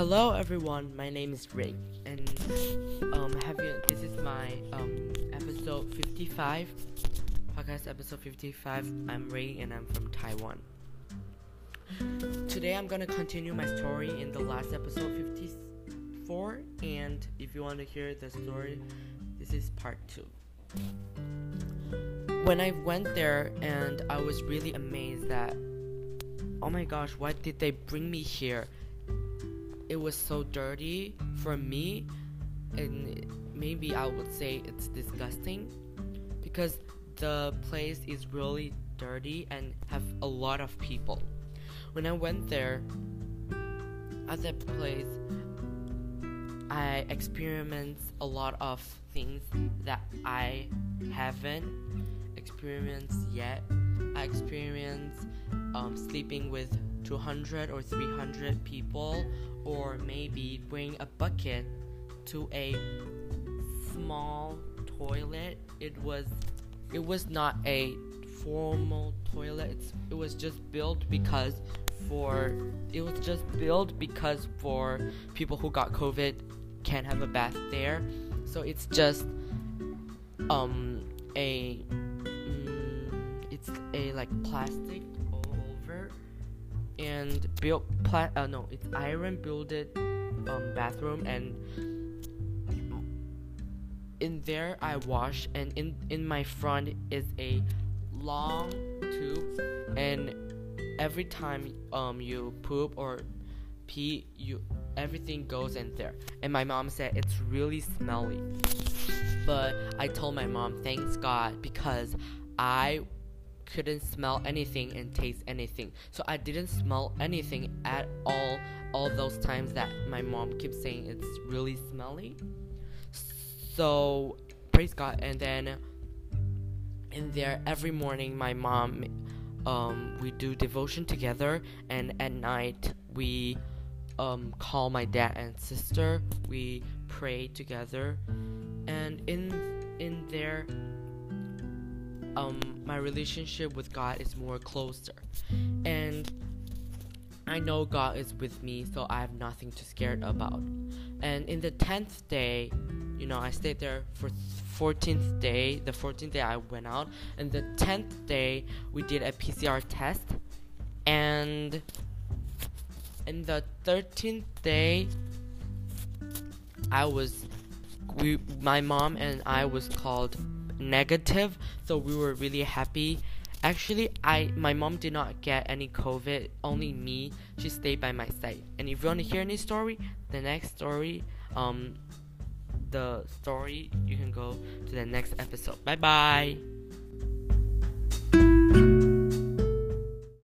Hello everyone, my name is Ray, and um, have you? This is my um episode 55, podcast episode 55. I'm Ray, and I'm from Taiwan. Today I'm gonna continue my story in the last episode 54, and if you want to hear the story, this is part two. When I went there, and I was really amazed that, oh my gosh, why did they bring me here? It was so dirty for me and maybe I would say it's disgusting because the place is really dirty and have a lot of people. When I went there at that place I experienced a lot of things that I haven't experienced yet. I experienced um, sleeping with 200 or 300 people or maybe bring a bucket to a small toilet. It was it was not a formal toilet. It's, it was just built because for it was just built because for people who got covid can't have a bath there. So it's just um a mm, it's a like plastic and built pla- uh, no it's iron builded um, bathroom and in there I wash and in in my front is a long tube and every time um you poop or pee you everything goes in there. And my mom said it's really smelly. But I told my mom thanks God because I couldn't smell anything and taste anything. So I didn't smell anything at all all those times that my mom keeps saying it's really smelly. So praise God and then in there every morning my mom um, we do devotion together and at night we um, call my dad and sister we pray together and in in there um, my relationship with God is more closer. And I know God is with me, so I have nothing to scared about. And in the 10th day, you know, I stayed there for 14th day. The 14th day I went out, and the 10th day we did a PCR test. And in the 13th day, I was we my mom and I was called negative, so we were really happy. Actually, I my mom did not get any COVID, only me. She stayed by my side. And if you want to hear any story, the next story, um, the story, you can go to the next episode. Bye bye.